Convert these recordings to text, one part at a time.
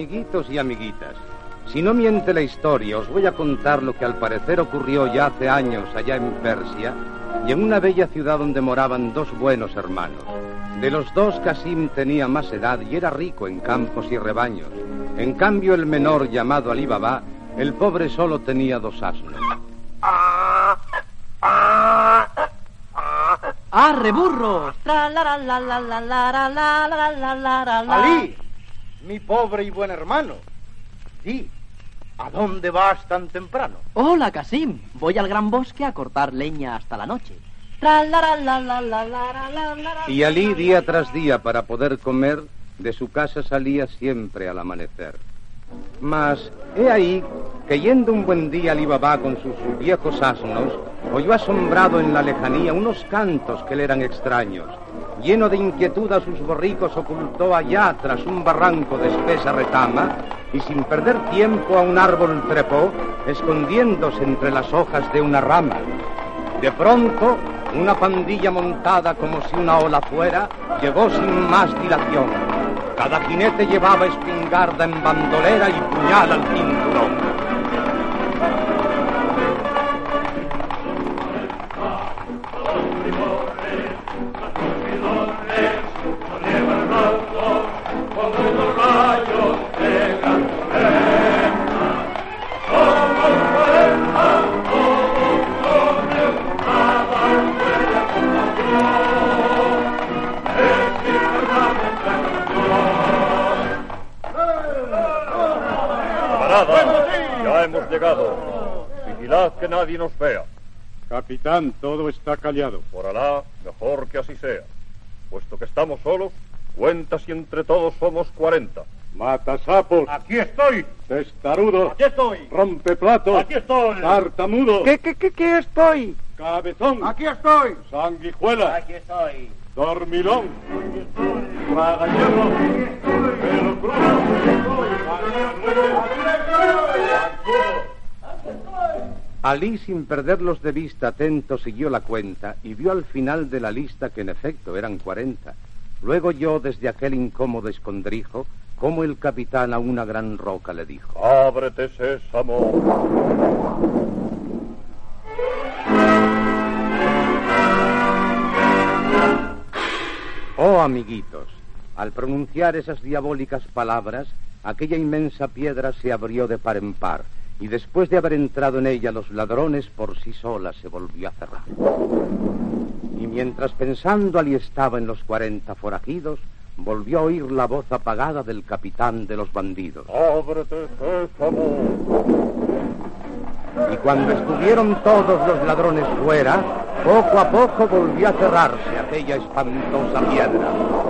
Amiguitos y amiguitas, si no miente la historia, os voy a contar lo que al parecer ocurrió ya hace años allá en Persia y en una bella ciudad donde moraban dos buenos hermanos. De los dos, Casim tenía más edad y era rico en campos y rebaños. En cambio, el menor, llamado Ali Baba, el pobre solo tenía dos asnos. ¡Arre, burro! Ali, mi pobre y buen hermano. Sí, ¿a dónde vas tan temprano? Hola, Casim. Voy al gran bosque a cortar leña hasta la noche. Y Ali, día tras día, para poder comer, de su casa salía siempre al amanecer. Mas he ahí que yendo un buen día Ali Baba con sus viejos asnos, oyó asombrado en la lejanía unos cantos que le eran extraños. Lleno de inquietud a sus borricos ocultó allá tras un barranco de espesa retama y sin perder tiempo a un árbol trepó, escondiéndose entre las hojas de una rama. De pronto, una pandilla montada como si una ola fuera, llegó sin más dilación. Cada jinete llevaba espingarda en bandolera y puñal al cinturón. Capitán, todo está callado. Por Alá, mejor que así sea. Puesto que estamos solos, cuenta si entre todos somos cuarenta. Mata sapos. Aquí estoy. Testarudo. Aquí estoy. Rompe platos. Aquí estoy. Tartamudo. ¿Qué, qué, qué, qué estoy? Cabezón. Aquí estoy. Sanguijuela. Aquí estoy. Dormilón. Traga hierro. Pelo crudo. Ali, sin perderlos de vista atento, siguió la cuenta y vio al final de la lista que en efecto eran cuarenta. Luego yo, desde aquel incómodo escondrijo, como el capitán a una gran roca le dijo. Ábrete, sésamo. Oh, amiguitos, al pronunciar esas diabólicas palabras, aquella inmensa piedra se abrió de par en par, y después de haber entrado en ella los ladrones por sí sola se volvió a cerrar. Y mientras pensando allí estaba en los cuarenta forajidos, volvió a oír la voz apagada del capitán de los bandidos. Ábrete. Y cuando estuvieron todos los ladrones fuera, poco a poco volvió a cerrarse aquella espantosa piedra.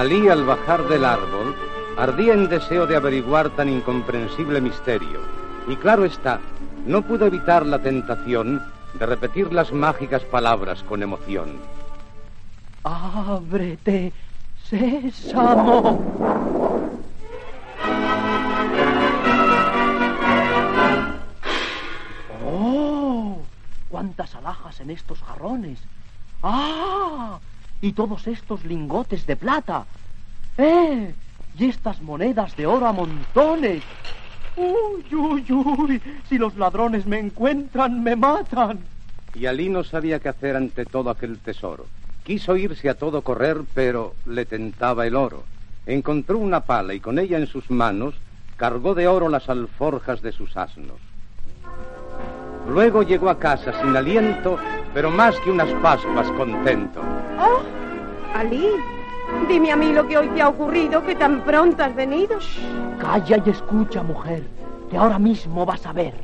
Alí, al bajar del árbol, ardía en deseo de averiguar tan incomprensible misterio. Y claro está, no pudo evitar la tentación de repetir las mágicas palabras con emoción. Ábrete, sésamo. ¡Oh! ¡Cuántas alhajas en estos jarrones! ¡Ah! Y todos estos lingotes de plata. ¡Eh! Y estas monedas de oro a montones. ¡Uy, uy, uy! Si los ladrones me encuentran, me matan. Y Alí no sabía qué hacer ante todo aquel tesoro. Quiso irse a todo correr, pero le tentaba el oro. Encontró una pala y con ella en sus manos cargó de oro las alforjas de sus asnos. Luego llegó a casa sin aliento, pero más que unas pascuas contento. Oh, Ali, dime a mí lo que hoy te ha ocurrido, que tan pronto has venido. Calla y escucha, mujer, que ahora mismo vas a ver.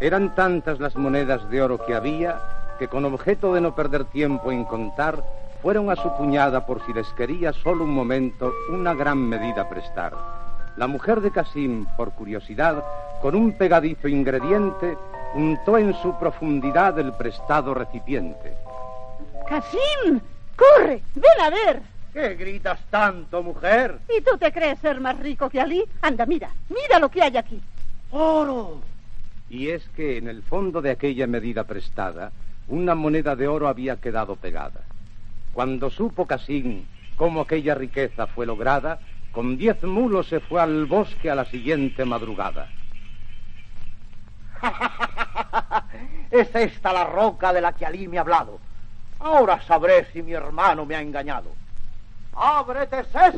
Eran tantas las monedas de oro que había que con objeto de no perder tiempo en contar, fueron a su puñada por si les quería solo un momento una gran medida prestar. La mujer de Casim, por curiosidad, con un pegadizo ingrediente, untó en su profundidad el prestado recipiente. Casim, corre, ven a ver. ¿Qué gritas tanto, mujer? ¿Y tú te crees ser más rico que Ali? Anda, mira, mira lo que hay aquí. ¡Oro! Y es que en el fondo de aquella medida prestada, una moneda de oro había quedado pegada. Cuando supo Casín cómo aquella riqueza fue lograda, con diez mulos se fue al bosque a la siguiente madrugada. es esta la roca de la que Ali me ha hablado. Ahora sabré si mi hermano me ha engañado. ¡Ábrete, César!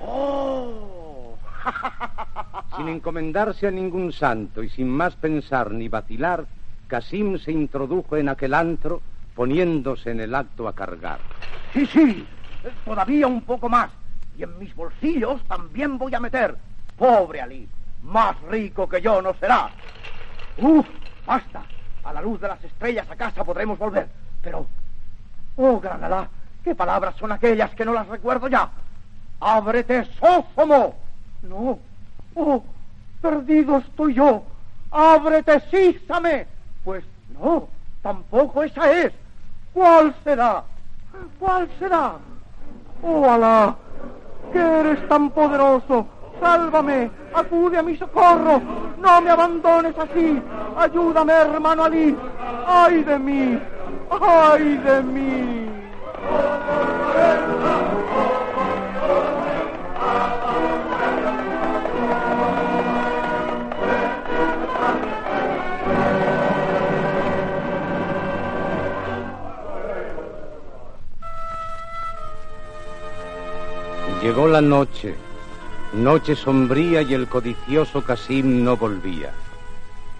¡Oh! Sin encomendarse a ningún santo y sin más pensar ni vacilar, Casim se introdujo en aquel antro, poniéndose en el acto a cargar. Sí, sí, todavía un poco más. Y en mis bolsillos también voy a meter. Pobre Ali, más rico que yo no será. ¡Uf! ¡Basta! A la luz de las estrellas a casa podremos volver. Pero, oh Granada, ¿qué palabras son aquellas que no las recuerdo ya? ¡Ábrete, Sófomo! No. ¡Oh! Perdido estoy yo. ¡Ábrete, Sísame! Pues no, tampoco esa es. ¿Cuál será? ¿Cuál será? ¡Oh, Alá! ¡Que eres tan poderoso! ¡Sálvame! ¡Acude a mi socorro! ¡No me abandones así! ¡Ayúdame, hermano Ali! ¡Ay de mí! ¡Ay de mí! La noche, noche sombría y el codicioso Casim no volvía.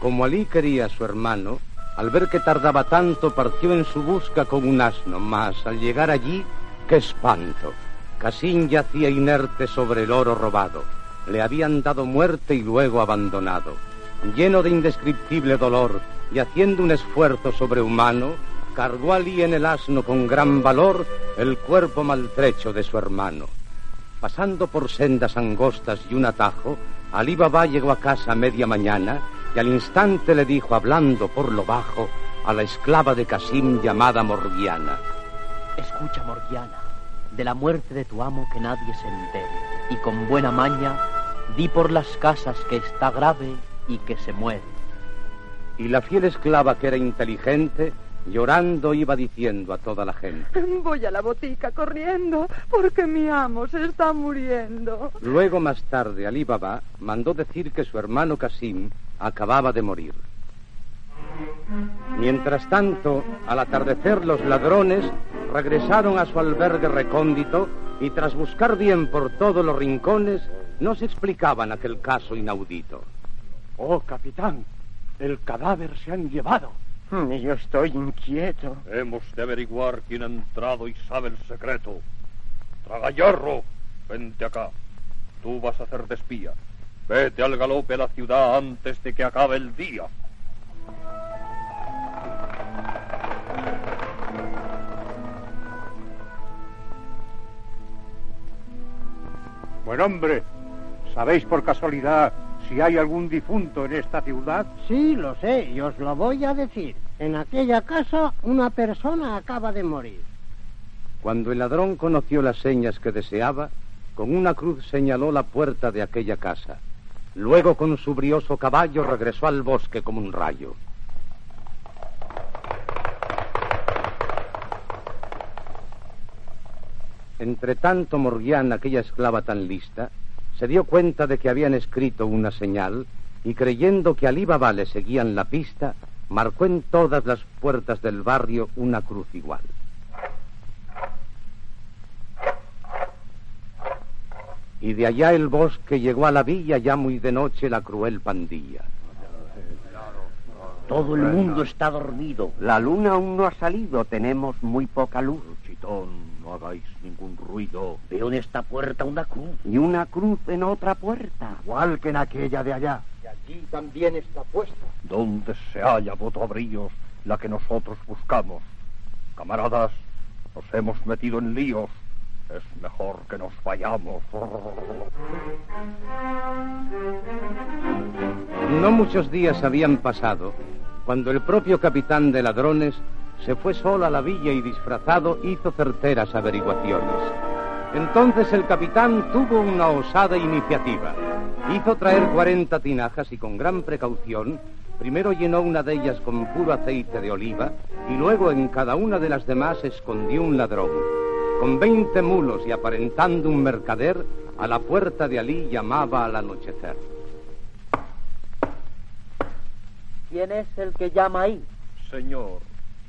Como Alí quería a su hermano, al ver que tardaba tanto, partió en su busca con un asno, mas al llegar allí, ¡qué espanto! Casim yacía inerte sobre el oro robado. Le habían dado muerte y luego abandonado. Lleno de indescriptible dolor y haciendo un esfuerzo sobrehumano, cargó Alí en el asno con gran valor el cuerpo maltrecho de su hermano. Pasando por sendas angostas y un atajo, Alí Baba llegó a casa a media mañana y al instante le dijo, hablando por lo bajo, a la esclava de Casim llamada Morgiana. Escucha, Morgiana, de la muerte de tu amo que nadie se entere, y con buena maña di por las casas que está grave y que se muere. Y la fiel esclava, que era inteligente, llorando iba diciendo a toda la gente. Voy a la botica corriendo porque mi amo se está muriendo. Luego, más tarde, Ali Baba mandó decir que su hermano Casim acababa de morir. Mientras tanto, al atardecer los ladrones regresaron a su albergue recóndito y tras buscar bien por todos los rincones, no se explicaban aquel caso inaudito. Oh, capitán, el cadáver se han llevado. Yo estoy inquieto. Hemos de averiguar quién ha entrado y sabe el secreto. Tragayarro, vente acá. Tú vas a hacer de espía. Vete al galope a la ciudad antes de que acabe el día. Buen hombre, ¿sabéis por casualidad si hay algún difunto en esta ciudad? Sí, lo sé, y os lo voy a decir. En aquella casa una persona acaba de morir. Cuando el ladrón conoció las señas que deseaba, con una cruz señaló la puerta de aquella casa. Luego con su brioso caballo regresó al bosque como un rayo. Entre tanto, Morgiana, aquella esclava tan lista, se dio cuenta de que habían escrito una señal y creyendo que al Baba le seguían la pista, marcó en todas las puertas del barrio una cruz igual. Y de allá el bosque llegó a la villa ya muy de noche la cruel pandilla. Todo el mundo está dormido. La luna aún no ha salido, tenemos muy poca luz. Chitón, no hagáis ningún ruido. Veo en esta puerta una cruz. Y una cruz en otra puerta. Igual que en aquella de allá. Y allí también está puesta. ¿Dónde se halla, votoabrillos, la que nosotros buscamos? Camaradas, nos hemos metido en líos. Es mejor que nos vayamos. No muchos días habían pasado cuando el propio capitán de ladrones se fue solo a la villa y disfrazado hizo certeras averiguaciones. Entonces el capitán tuvo una osada iniciativa. Hizo traer 40 tinajas y con gran precaución, primero llenó una de ellas con puro aceite de oliva y luego en cada una de las demás escondió un ladrón. Con 20 mulos y aparentando un mercader, a la puerta de Alí llamaba al anochecer. ¿Quién es el que llama ahí? Señor,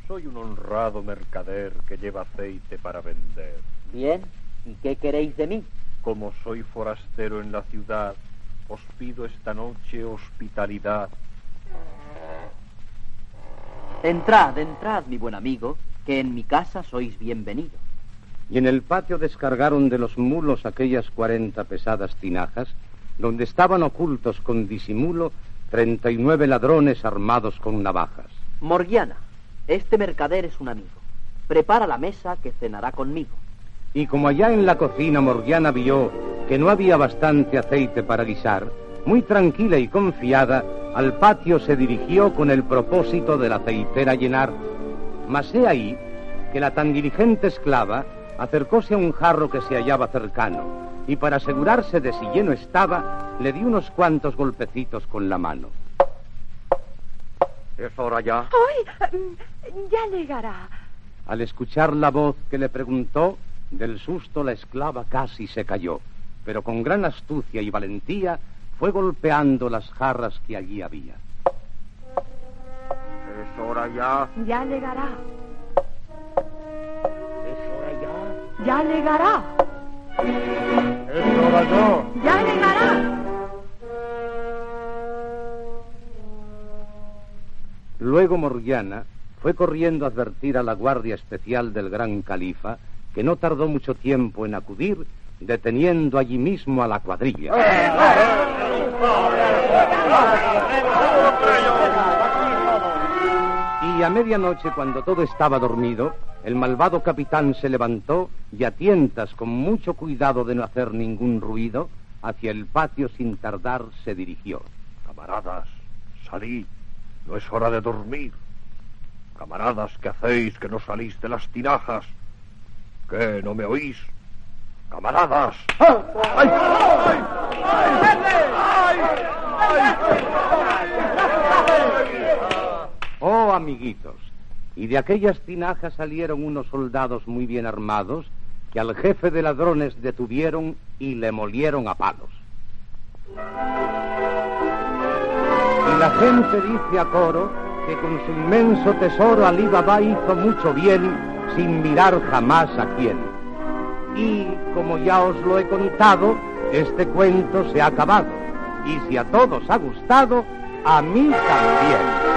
soy un honrado mercader que lleva aceite para vender. Bien, ¿y qué queréis de mí? Como soy forastero en la ciudad, os pido esta noche hospitalidad. Entrad, entrad, mi buen amigo, que en mi casa sois bienvenido. Y en el patio descargaron de los mulos aquellas cuarenta pesadas tinajas, donde estaban ocultos con disimulo treinta y nueve ladrones armados con navajas. Morgiana, este mercader es un amigo. Prepara la mesa que cenará conmigo. Y como allá en la cocina Morgiana vio que no había bastante aceite para guisar, muy tranquila y confiada, al patio se dirigió con el propósito de la aceitera llenar. Mas he ahí que la tan diligente esclava acercóse a un jarro que se hallaba cercano y para asegurarse de si lleno estaba, le dio unos cuantos golpecitos con la mano. ¿Es hora ya? ¡Ay! Ya llegará. Al escuchar la voz que le preguntó, del susto la esclava casi se cayó, pero con gran astucia y valentía fue golpeando las jarras que allí había. ¿Es hora ya? Ya llegará. ¿Es hora ya? Ya llegará. Es hora ya. Ya llegará. Luego Morgiana fue corriendo a advertir a la guardia especial del gran califa, que no tardó mucho tiempo en acudir, deteniendo allí mismo a la cuadrilla. Y a medianoche, cuando todo estaba dormido, el malvado capitán se levantó y a tientas, con mucho cuidado de no hacer ningún ruido, hacia el patio sin tardar se dirigió. Camaradas, salid. No es hora de dormir. Camaradas, ¿qué hacéis que no salís de las tinajas? ¿Qué? ¿No me oís? Camaradas. Oh, amiguitos, y de aquellas tinajas salieron unos soldados muy bien armados que al jefe de ladrones detuvieron y le molieron a palos. Y la gente dice a coro que con su inmenso tesoro Ali Baba hizo mucho bien sin mirar jamás a quién. Y como ya os lo he contado, este cuento se ha acabado. Y si a todos ha gustado, a mí también.